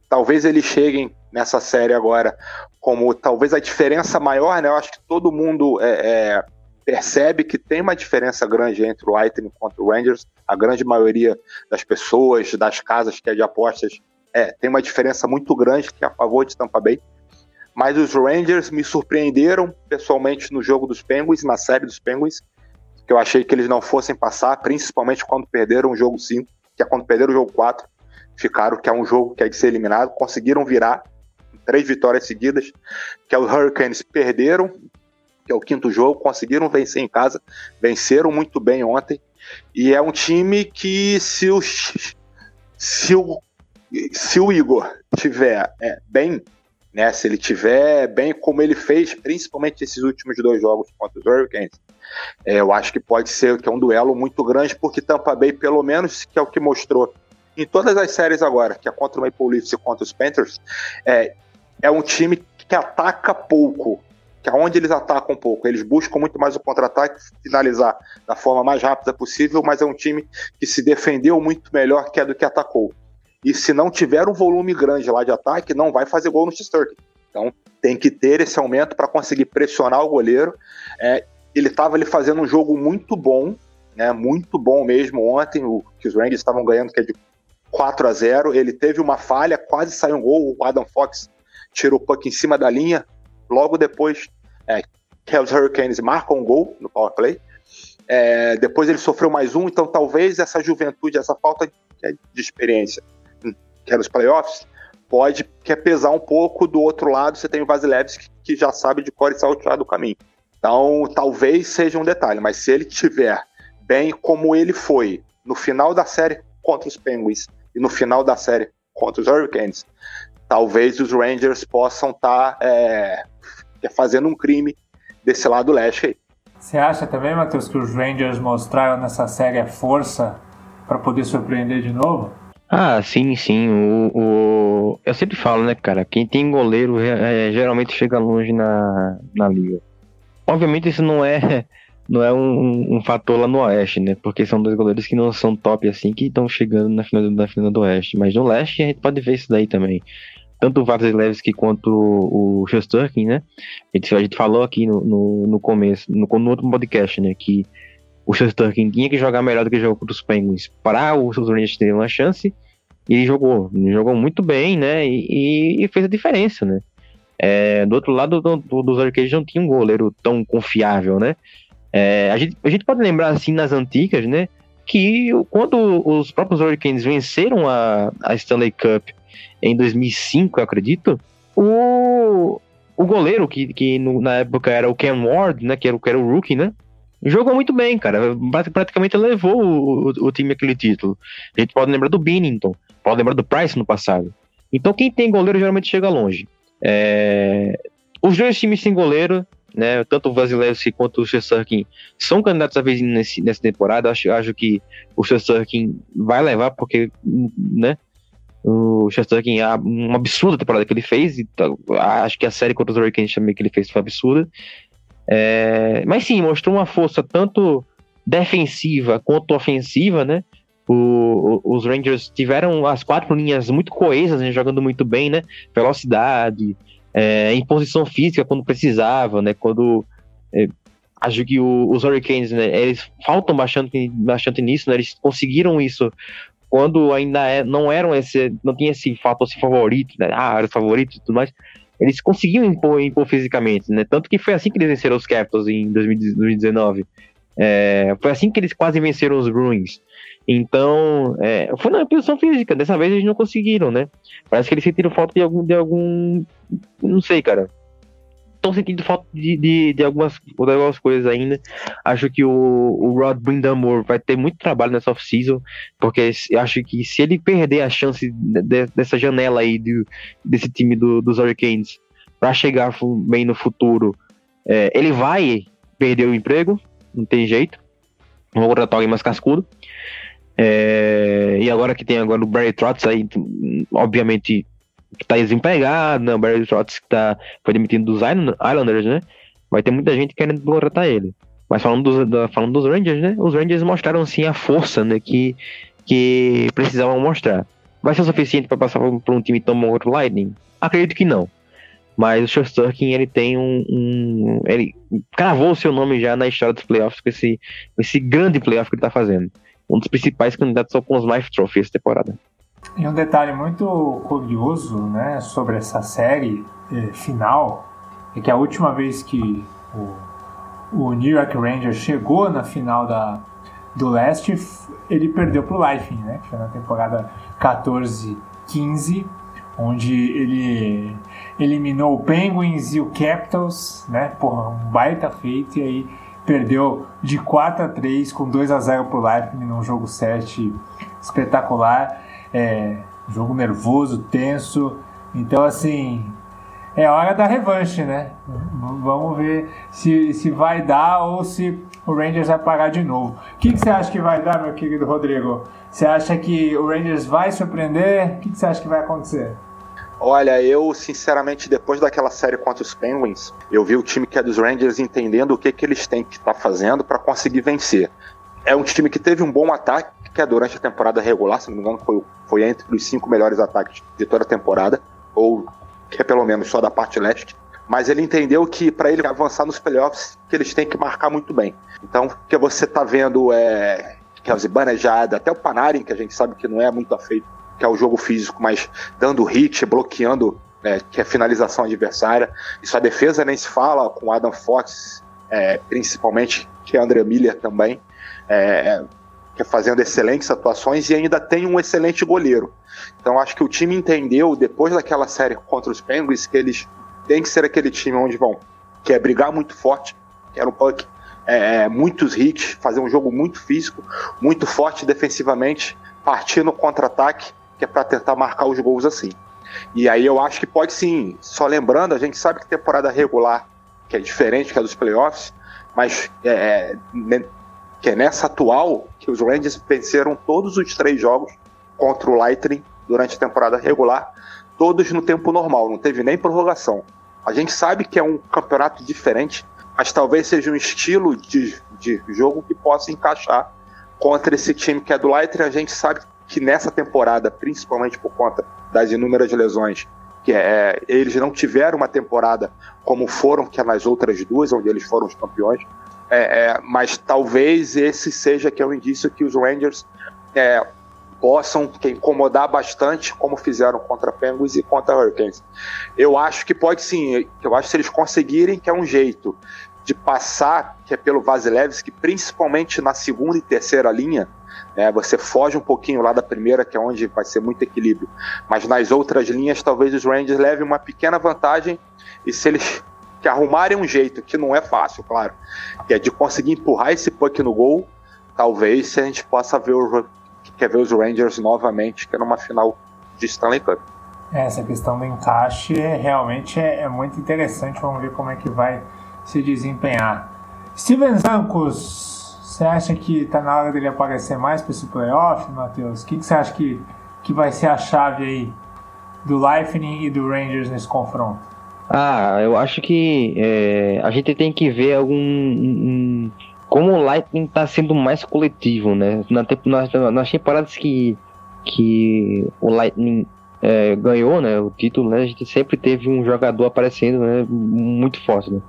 Talvez eles cheguem nessa série agora como talvez a diferença maior, né? Eu acho que todo mundo é, é, percebe que tem uma diferença grande entre o Lightning contra o Rangers. A grande maioria das pessoas, das casas que é de apostas, é, tem uma diferença muito grande que é a favor de Tampa Bay. Mas os Rangers me surpreenderam pessoalmente no jogo dos Penguins, na série dos Penguins, que eu achei que eles não fossem passar, principalmente quando perderam o jogo 5, que é quando perderam o jogo 4, ficaram, que é um jogo que é de ser eliminado, conseguiram virar três vitórias seguidas, que é os Hurricanes perderam, que é o quinto jogo, conseguiram vencer em casa, venceram muito bem ontem, e é um time que se o, se o se o Igor tiver é, bem, né, se ele tiver bem como ele fez, principalmente esses últimos dois jogos contra os Hurricanes, é, eu acho que pode ser que é um duelo muito grande, porque Tampa Bay, pelo menos, que é o que mostrou em todas as séries agora, que é contra o Maple Leafs e contra os Panthers, é, é um time que ataca pouco, que aonde eles atacam um pouco, eles buscam muito mais o contra-ataque, finalizar da forma mais rápida possível, mas é um time que se defendeu muito melhor que é do que atacou. E se não tiver um volume grande lá de ataque, não vai fazer gol no X-Turkey. Então tem que ter esse aumento para conseguir pressionar o goleiro. É, ele estava fazendo um jogo muito bom, né, muito bom mesmo ontem, o, que os Rangers estavam ganhando, que é de 4 a 0 Ele teve uma falha, quase saiu um gol. O Adam Fox tirou o puck em cima da linha. Logo depois, é, que os Hurricanes marcam um gol no power play. É, depois ele sofreu mais um, então talvez essa juventude, essa falta de experiência que é nos playoffs, pode quer pesar um pouco. Do outro lado, você tem o Vasilevski, que já sabe de cor e saltear do caminho. Então, talvez seja um detalhe, mas se ele tiver bem como ele foi no final da série contra os Penguins e no final da série contra os Hurricanes, talvez os Rangers possam estar tá, é, fazendo um crime desse lado leste aí. Você acha também, Matheus, que os Rangers mostraram nessa série a força para poder surpreender de novo? Ah, sim, sim. O, o... Eu sempre falo, né, cara? Quem tem goleiro é, geralmente chega longe na, na liga. Obviamente isso não é não é um, um, fator lá no Oeste, né? Porque são dois goleiros que não são top assim, que estão chegando na final, na final do Oeste. Mas no Leste a gente pode ver isso daí também. Tanto o Vasilevski quanto o Shosturkin, né? A gente, a gente falou aqui no, no, no começo, no, no outro podcast, né? Que o Shosturkin tinha que jogar melhor do que jogou contra os Penguins para os Rangers terem uma chance. E ele jogou, jogou muito bem, né? E, e fez a diferença, né? É, do outro lado do, do, dos Hurricanes não tinha um goleiro tão confiável, né? É, a, gente, a gente pode lembrar assim nas antigas, né? Que quando os próprios Hurricanes venceram a, a Stanley Cup em 2005, eu acredito, o, o goleiro que, que no, na época era o Ken Ward, né? Que era, que era o rookie, né? Jogou muito bem, cara. Praticamente levou o, o, o time aquele título. A gente pode lembrar do Binnington, pode lembrar do Price no passado. Então quem tem goleiro geralmente chega longe. É... Os dois times sem goleiro, né, tanto o Vasilevski quanto o Shesterkin, são candidatos a vez nessa temporada. Acho, acho que o Shesterkin vai levar, porque né, o Shesterkin, uma absurda temporada que ele fez. E, acho que a série contra os Hurricanes também que ele fez foi absurda. É, mas sim, mostrou uma força tanto defensiva quanto ofensiva, né? O, os Rangers tiveram as quatro linhas muito coesas, né, jogando muito bem, né? Velocidade, é, em posição física quando precisava, né? Quando é, acho que o, os Hurricanes, né, eles faltam bastante, bastante nisso, né? Eles conseguiram isso quando ainda é, não eram esse, não tinha esse fator assim, favorito, né? Ah, era favorito e tudo mais eles conseguiam impor, impor fisicamente, né? Tanto que foi assim que eles venceram os Capitals em 2019. É, foi assim que eles quase venceram os Bruins. Então, é, foi na posição física. Dessa vez eles não conseguiram, né? Parece que eles sentiram falta de algum, de algum, não sei, cara. Estou sentindo falta de, de, de, algumas, de algumas coisas ainda. Acho que o, o Rod Brindamore vai ter muito trabalho nessa off-season, porque acho que se ele perder a chance de, dessa janela aí desse time do, dos Hurricanes para chegar bem no futuro, é, ele vai perder o emprego, não tem jeito. Vou contratar alguém mais cascudo. É, e agora que tem agora o Barry Trotz aí, obviamente que tá desempregado, né? O Barry Trotz que tá, foi demitido dos Islanders, né? Vai ter muita gente querendo contratar ele. Mas falando dos, da, falando dos Rangers, né? Os Rangers mostraram sim a força né, que, que precisavam mostrar. Vai ser o suficiente para passar por um time tão bom quanto o Lightning? Acredito que não. Mas o Shosturkin, ele tem um, um, Ele cravou o seu nome já na história dos playoffs com esse, esse grande playoff que ele tá fazendo. Um dos principais candidatos ao Conn Trophy essa temporada. E um detalhe muito curioso né, sobre essa série eh, final é que a última vez que o, o New York Rangers chegou na final da, do leste, ele perdeu para o Lightning, né, que foi na temporada 14-15, onde ele eliminou o Penguins e o Capitals, né, porra, um baita feito, e aí perdeu de 4 a 3 com 2 a 0 para o Lightning num jogo 7 espetacular. É, jogo nervoso, tenso. Então, assim, é hora da revanche, né? Vamos ver se, se vai dar ou se o Rangers vai parar de novo. O que, que você acha que vai dar, meu querido Rodrigo? Você acha que o Rangers vai surpreender? O que, que você acha que vai acontecer? Olha, eu sinceramente, depois daquela série contra os Penguins, eu vi o time que é dos Rangers entendendo o que, que eles têm que estar tá fazendo para conseguir vencer. É um time que teve um bom ataque, que é durante a temporada regular, se não me engano, foi, foi entre os cinco melhores ataques de toda a temporada, ou que é pelo menos só da parte leste. Mas ele entendeu que para ele avançar nos playoffs, que eles têm que marcar muito bem. Então, o que você está vendo é que o Zibanejada, até o Panarin, que a gente sabe que não é muito afeito, que é o jogo físico, mas dando hit, bloqueando, é, que é a finalização adversária. Isso a defesa nem se fala, com Adam Fox, é, principalmente, que é André Miller também. É, que é fazendo excelentes atuações e ainda tem um excelente goleiro. Então acho que o time entendeu, depois daquela série contra os Penguins, que eles têm que ser aquele time onde vão que é brigar muito forte, quer um puck, é, é, muitos hits, fazer um jogo muito físico, muito forte defensivamente, partir no contra-ataque, que é para tentar marcar os gols assim. E aí eu acho que pode sim, só lembrando, a gente sabe que temporada regular, que é diferente que a dos playoffs, mas é, é que é nessa atual que os Rangers venceram todos os três jogos contra o Lightning durante a temporada regular, todos no tempo normal, não teve nem prorrogação. A gente sabe que é um campeonato diferente, mas talvez seja um estilo de, de jogo que possa encaixar contra esse time que é do Lightning. A gente sabe que nessa temporada, principalmente por conta das inúmeras lesões, que é, eles não tiveram uma temporada como foram que é nas outras duas, onde eles foram os campeões. É, é, mas talvez esse seja que é um indício que os Rangers é, possam incomodar bastante, como fizeram contra Penguins e contra Hurricanes. Eu acho que pode sim, eu acho que se eles conseguirem, que é um jeito de passar, que é pelo Vasilevski, principalmente na segunda e terceira linha, né, você foge um pouquinho lá da primeira, que é onde vai ser muito equilíbrio, mas nas outras linhas talvez os Rangers levem uma pequena vantagem e se eles que arrumarem um jeito, que não é fácil, claro, que é de conseguir empurrar esse puck no gol, talvez a gente possa ver, o, quer ver os Rangers novamente, que é numa final de Stanley Cup. É, essa questão do encaixe é, realmente é, é, muito interessante, vamos ver como é que vai se desempenhar. Steven Zancos, você acha que está na hora dele aparecer mais para esse playoff, Matheus? O que, que você acha que, que vai ser a chave aí do Lightning e do Rangers nesse confronto? Ah, eu acho que é, a gente tem que ver algum. Um, como o Lightning está sendo mais coletivo, né? Na, nas, nas temporadas que, que o Lightning é, ganhou né, o título, né, a gente sempre teve um jogador aparecendo né, muito forte. Né?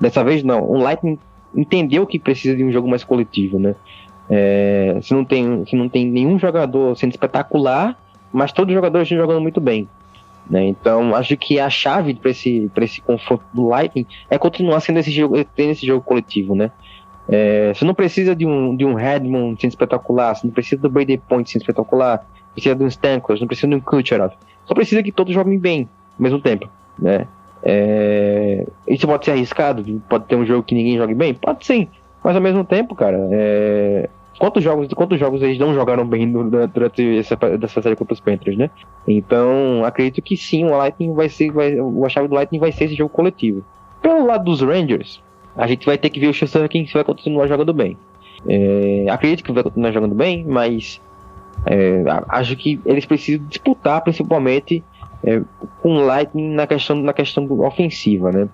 Dessa vez não, o Lightning entendeu que precisa de um jogo mais coletivo. Né? É, se, não tem, se não tem nenhum jogador sendo espetacular, mas todos os jogadores estão jogando muito bem. Né? Então, acho que a chave para esse, esse confronto do Lightning é continuar sendo esse jogo, tendo esse jogo coletivo, né? É, você não precisa de um, de um Redmond sendo espetacular, você não precisa do Brady Point sendo espetacular, precisa de um Stamkos, não precisa de um Kucherov. Só precisa que todos joguem bem ao mesmo tempo, né? É, isso pode ser arriscado, pode ter um jogo que ninguém jogue bem? Pode sim, mas ao mesmo tempo, cara, é, quantos jogos quantos jogos eles não jogaram bem durante essa, essa série contra os Panthers, né? Então, acredito que sim, o Lightning vai ser, vai, a chave do Lightning vai ser esse jogo coletivo. Pelo lado dos Rangers, a gente vai ter que ver o Shesterkin se vai continuar jogando bem. É, acredito que vai continuar jogando bem, mas é, acho que eles precisam disputar principalmente é, com Lightning na questão, na questão ofensiva, né?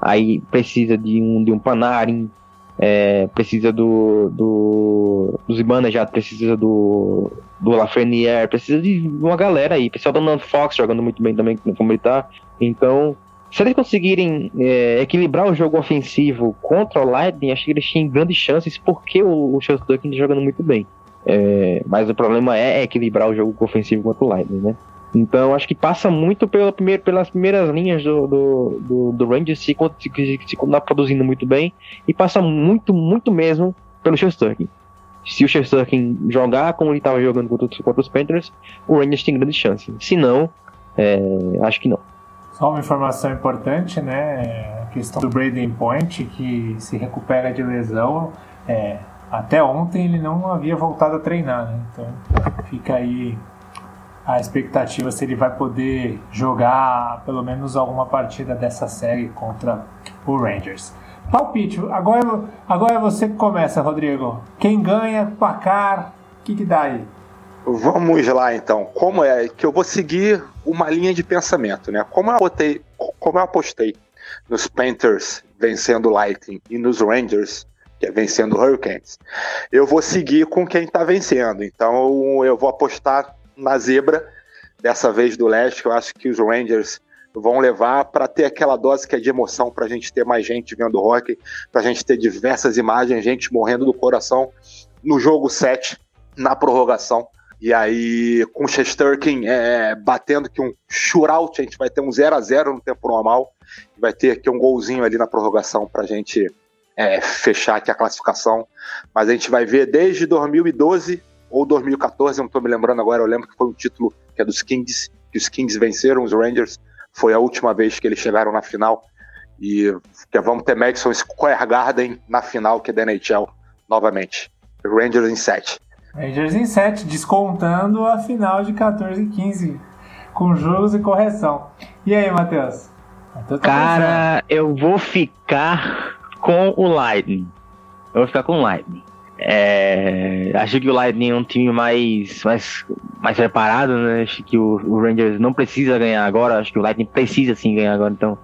Aí precisa de um, de um Panarin, é, precisa do, do, do Zibana já, precisa do, do Lafreniere, precisa de uma galera aí, precisa do Nando Fox jogando muito bem também, como ele tá. Então, se eles conseguirem é, equilibrar o jogo ofensivo contra o Lightning, acho que eles têm grandes chances, porque o, o Duck está jogando muito bem. É, mas o problema é equilibrar o jogo ofensivo contra o Lightning, né? Então acho que passa muito pela primeira, pelas primeiras linhas do, do, do, do Rangers se, continuar produzindo muito bem e passa muito, muito mesmo pelo Shesterkin. Se o Shesterkin jogar como ele estava jogando contra, contra, os Panthers, o Rangers tem grande chance. Se não, é, acho que não. Só uma informação importante, né? A questão do Braden Point, que se recupera de lesão. É, até ontem ele não havia voltado a treinar, né? Então fica aí a expectativa se ele vai poder jogar pelo menos alguma partida dessa série contra o Rangers. Palpite, agora, agora é você que começa, Rodrigo. Quem ganha, placar, o que, que dá aí? Vamos lá então. Como é que eu vou seguir uma linha de pensamento, né? Como eu apostei, como eu apostei nos Panthers vencendo o Lightning e nos Rangers que é vencendo o Hurricanes, eu vou seguir com quem está vencendo. Então eu vou apostar na zebra, dessa vez do leste, que eu acho que os Rangers vão levar para ter aquela dose que é de emoção, para a gente ter mais gente vendo hockey, para a gente ter diversas imagens, gente morrendo do coração no jogo 7, na prorrogação. E aí, com o Shesterkin é, batendo que um shootout, a gente vai ter um 0 a 0 no tempo normal, vai ter aqui um golzinho ali na prorrogação para a gente é, fechar aqui a classificação. Mas a gente vai ver desde 2012 ou 2014, não estou me lembrando agora, eu lembro que foi um título que é dos Kings, que os Kings venceram os Rangers, foi a última vez que eles chegaram na final, e que vamos ter Madison Square Garden na final, que é da NHL, novamente. Rangers em 7. Rangers em 7, descontando a final de 14 e 15, com juros e correção. E aí, Matheus? Tá Cara, eu vou ficar com o Lightning. Eu vou ficar com o Lightning. É, acho que o Lightning é um time mais, mais, mais preparado, né? Acho que o, o, Rangers não precisa ganhar agora, acho que o Lightning precisa sim ganhar agora. Então,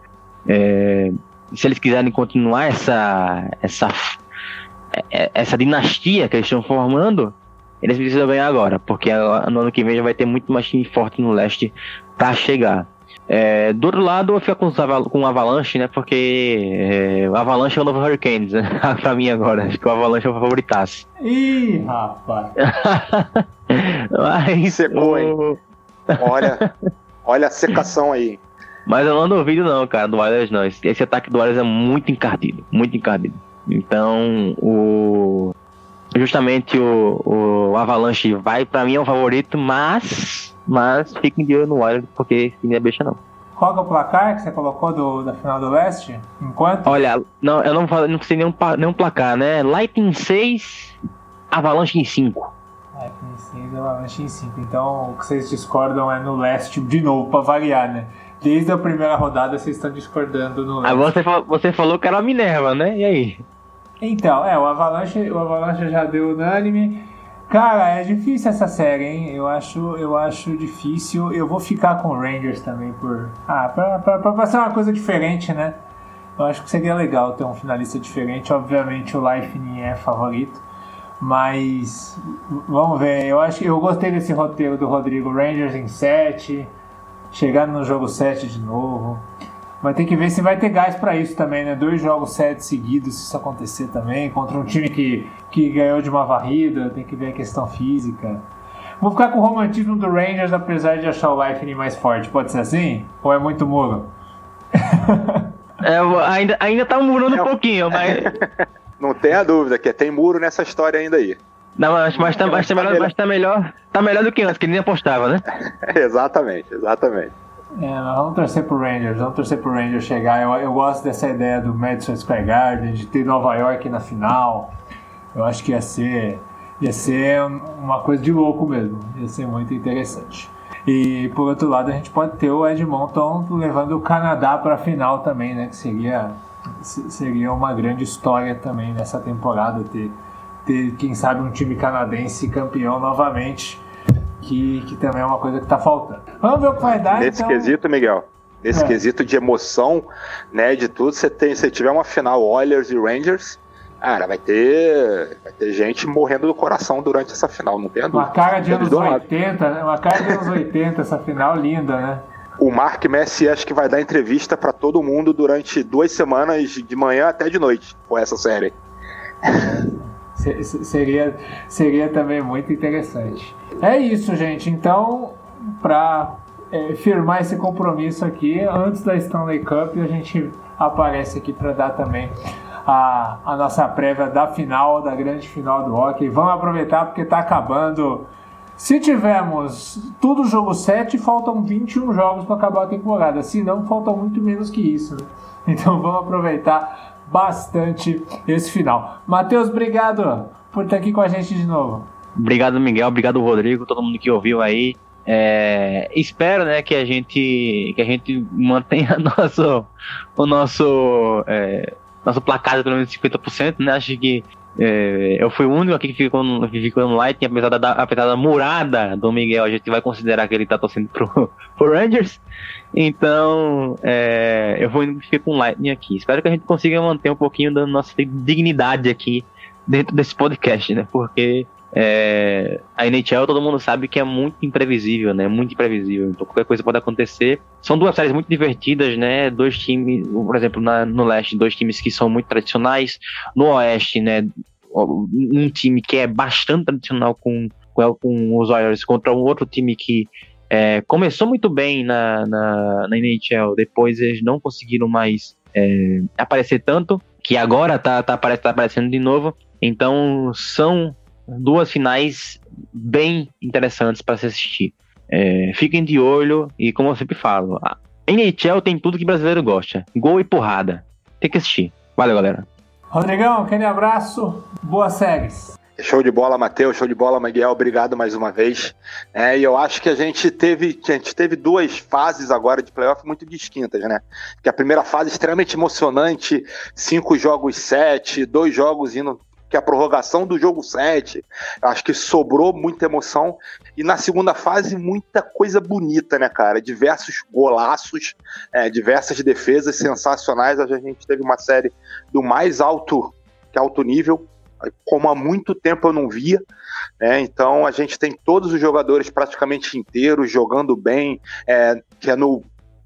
é, se eles quiserem continuar essa, essa, é, essa dinastia que eles estão formando, eles precisam ganhar agora, porque no ano que vem já vai ter muito mais time forte no leste para chegar. É, do outro lado, eu fico com, com o Avalanche, né? Porque é, o Avalanche é o novo Hurricanes, né? pra mim agora. Acho que o Avalanche é o favoritaço. Ih, rapaz! Mas, Secou, hein? Olha, olha a secação aí. Mas eu não duvido não, cara, do Warriors não. Esse, esse ataque do Warriors é muito encardido, muito encardido. Então, o... Justamente o, o Avalanche vai, pra mim, é o favorito, mas mas fiquem de olho no Warriors, porque esse time é beixa não. Qual é o placar que você colocou do, da final do leste? Enquanto? Olha, não, eu não, falo, não sei nenhum, nenhum placar, né? Lightning 6, Avalanche em 5. Lightning 6, Avalanche em 5. Então o que vocês discordam é no leste, de novo, pra variar, né? Desde a primeira rodada vocês estão discordando no leste. Ah, você, você falou que era a Minerva, né? E aí? Então, é, o Avalanche, o Avalanche já deu unânime. Cara, é difícil essa série, hein? Eu acho, eu acho difícil. Eu vou ficar com Rangers também por. Ah, pra, pra, pra uma coisa diferente, né? Eu acho que seria legal ter um finalista diferente. Obviamente o Lightning é favorito. Mas vamos ver. Eu acho eu gostei desse roteiro do Rodrigo Rangers em 7. Chegar no jogo 7 de novo. Vai ter que ver se vai ter gás para isso também, né? Dois jogos sete seguidos, se isso acontecer também, contra um time que, que ganhou de uma varrida, tem que ver a questão física. Vou ficar com o romantismo do Rangers, apesar de achar o Lightning mais forte. Pode ser assim? Ou é muito muro? é, ainda, ainda tá murando um pouquinho, mas. Não tenha dúvida que tem muro nessa história ainda aí. Não, mas, mas, tá, mas, tá melhor, mas tá melhor. Tá melhor do que antes, que nem apostava, né? exatamente, exatamente. É, vamos torcer pro Rangers, vamos torcer pro Rangers chegar. Eu, eu gosto dessa ideia do Madison Square Garden, de ter Nova York na final. Eu acho que ia ser, ia ser uma coisa de louco mesmo. Ia ser muito interessante. E por outro lado, a gente pode ter o Edmonton levando o Canadá para a final também, né? Que seria, seria uma grande história também nessa temporada ter, ter, quem sabe, um time canadense campeão novamente que, que também é uma coisa que está faltando. Vamos ver o que vai dar. Nesse então... quesito, Miguel, nesse é. quesito de emoção, né, de tudo, você tem, se tiver uma final Oilers e Rangers, cara, vai ter, vai ter gente morrendo do coração durante essa final, não tem dúvida. Uma cara de anos 80, né? Uma cara de anos 80, essa final linda, né? O Mark Messi acho que vai dar entrevista para todo mundo durante duas semanas, de manhã até de noite, com essa série. seria, seria também muito interessante. É isso, gente. Então, para é, firmar esse compromisso aqui, antes da Stanley Cup, a gente aparece aqui para dar também a, a nossa prévia da final, da grande final do hockey. Vamos aproveitar porque está acabando. Se tivermos tudo jogo 7, faltam 21 jogos para acabar a temporada. Se não, faltam muito menos que isso. Né? Então vamos aproveitar bastante esse final. Matheus, obrigado por estar aqui com a gente de novo. Obrigado, Miguel. Obrigado, Rodrigo. Todo mundo que ouviu aí. É, espero, né, que a gente que a gente mantenha nosso, o nosso é, nosso placar de pelo menos 50%, né? Acho que é, eu fui o único aqui que ficou no, que ficou no Lightning, apesar da, apesar da murada do Miguel, a gente vai considerar que ele tá torcendo pro, pro Rangers. Então, é, eu vou que com o Lightning aqui. Espero que a gente consiga manter um pouquinho da nossa dignidade aqui dentro desse podcast, né? Porque é, a NHL todo mundo sabe que é muito imprevisível, né? Muito imprevisível. Então qualquer coisa pode acontecer. São duas séries muito divertidas, né? Dois times, por exemplo, na, no leste, dois times que são muito tradicionais. No oeste, né? Um time que é bastante tradicional com, com os Warriors contra um outro time que é, começou muito bem na, na, na NHL, depois eles não conseguiram mais é, aparecer tanto, que agora tá, tá, tá aparecendo de novo. Então são duas finais bem interessantes para se assistir. É, fiquem de olho e, como eu sempre falo, a NHL tem tudo que brasileiro gosta: gol e porrada. Tem que assistir. Valeu, galera. Rodrigão, aquele abraço. Boas séries. Show de bola, Matheus. Show de bola, Miguel. Obrigado mais uma vez. É, e eu acho que a gente teve, a gente teve duas fases agora de playoff muito distintas, né? Que a primeira fase extremamente emocionante, cinco jogos sete, dois jogos indo que é a prorrogação do jogo 7. Acho que sobrou muita emoção. E na segunda fase, muita coisa bonita, né, cara? Diversos golaços, é, diversas defesas sensacionais. A gente teve uma série do mais alto, que alto nível, como há muito tempo eu não via. Né? Então a gente tem todos os jogadores praticamente inteiros, jogando bem, é, que é no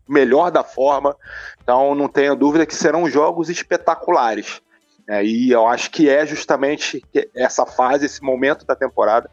melhor da forma. Então não tenho dúvida que serão jogos espetaculares. É, e eu acho que é justamente essa fase, esse momento da temporada,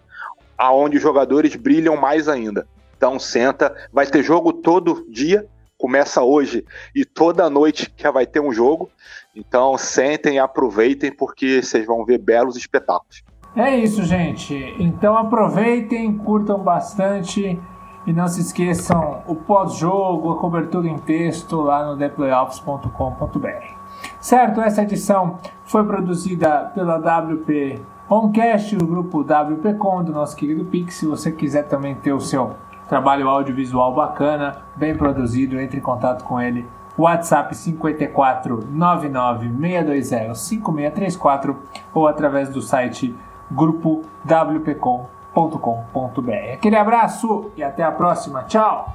aonde os jogadores brilham mais ainda. Então senta, vai ter jogo todo dia, começa hoje e toda noite que vai ter um jogo. Então sentem aproveitem porque vocês vão ver belos espetáculos. É isso, gente. Então aproveitem, curtam bastante e não se esqueçam o pós-jogo, a cobertura em texto lá no theplayoffs.com.br. Certo, essa edição foi produzida pela WP Oncast, o grupo WPcom do nosso querido Pix. Se você quiser também ter o seu trabalho audiovisual bacana, bem produzido, entre em contato com ele. WhatsApp 54 99 620 5634 ou através do site grupo wpcom.com.br. Aquele abraço e até a próxima. Tchau!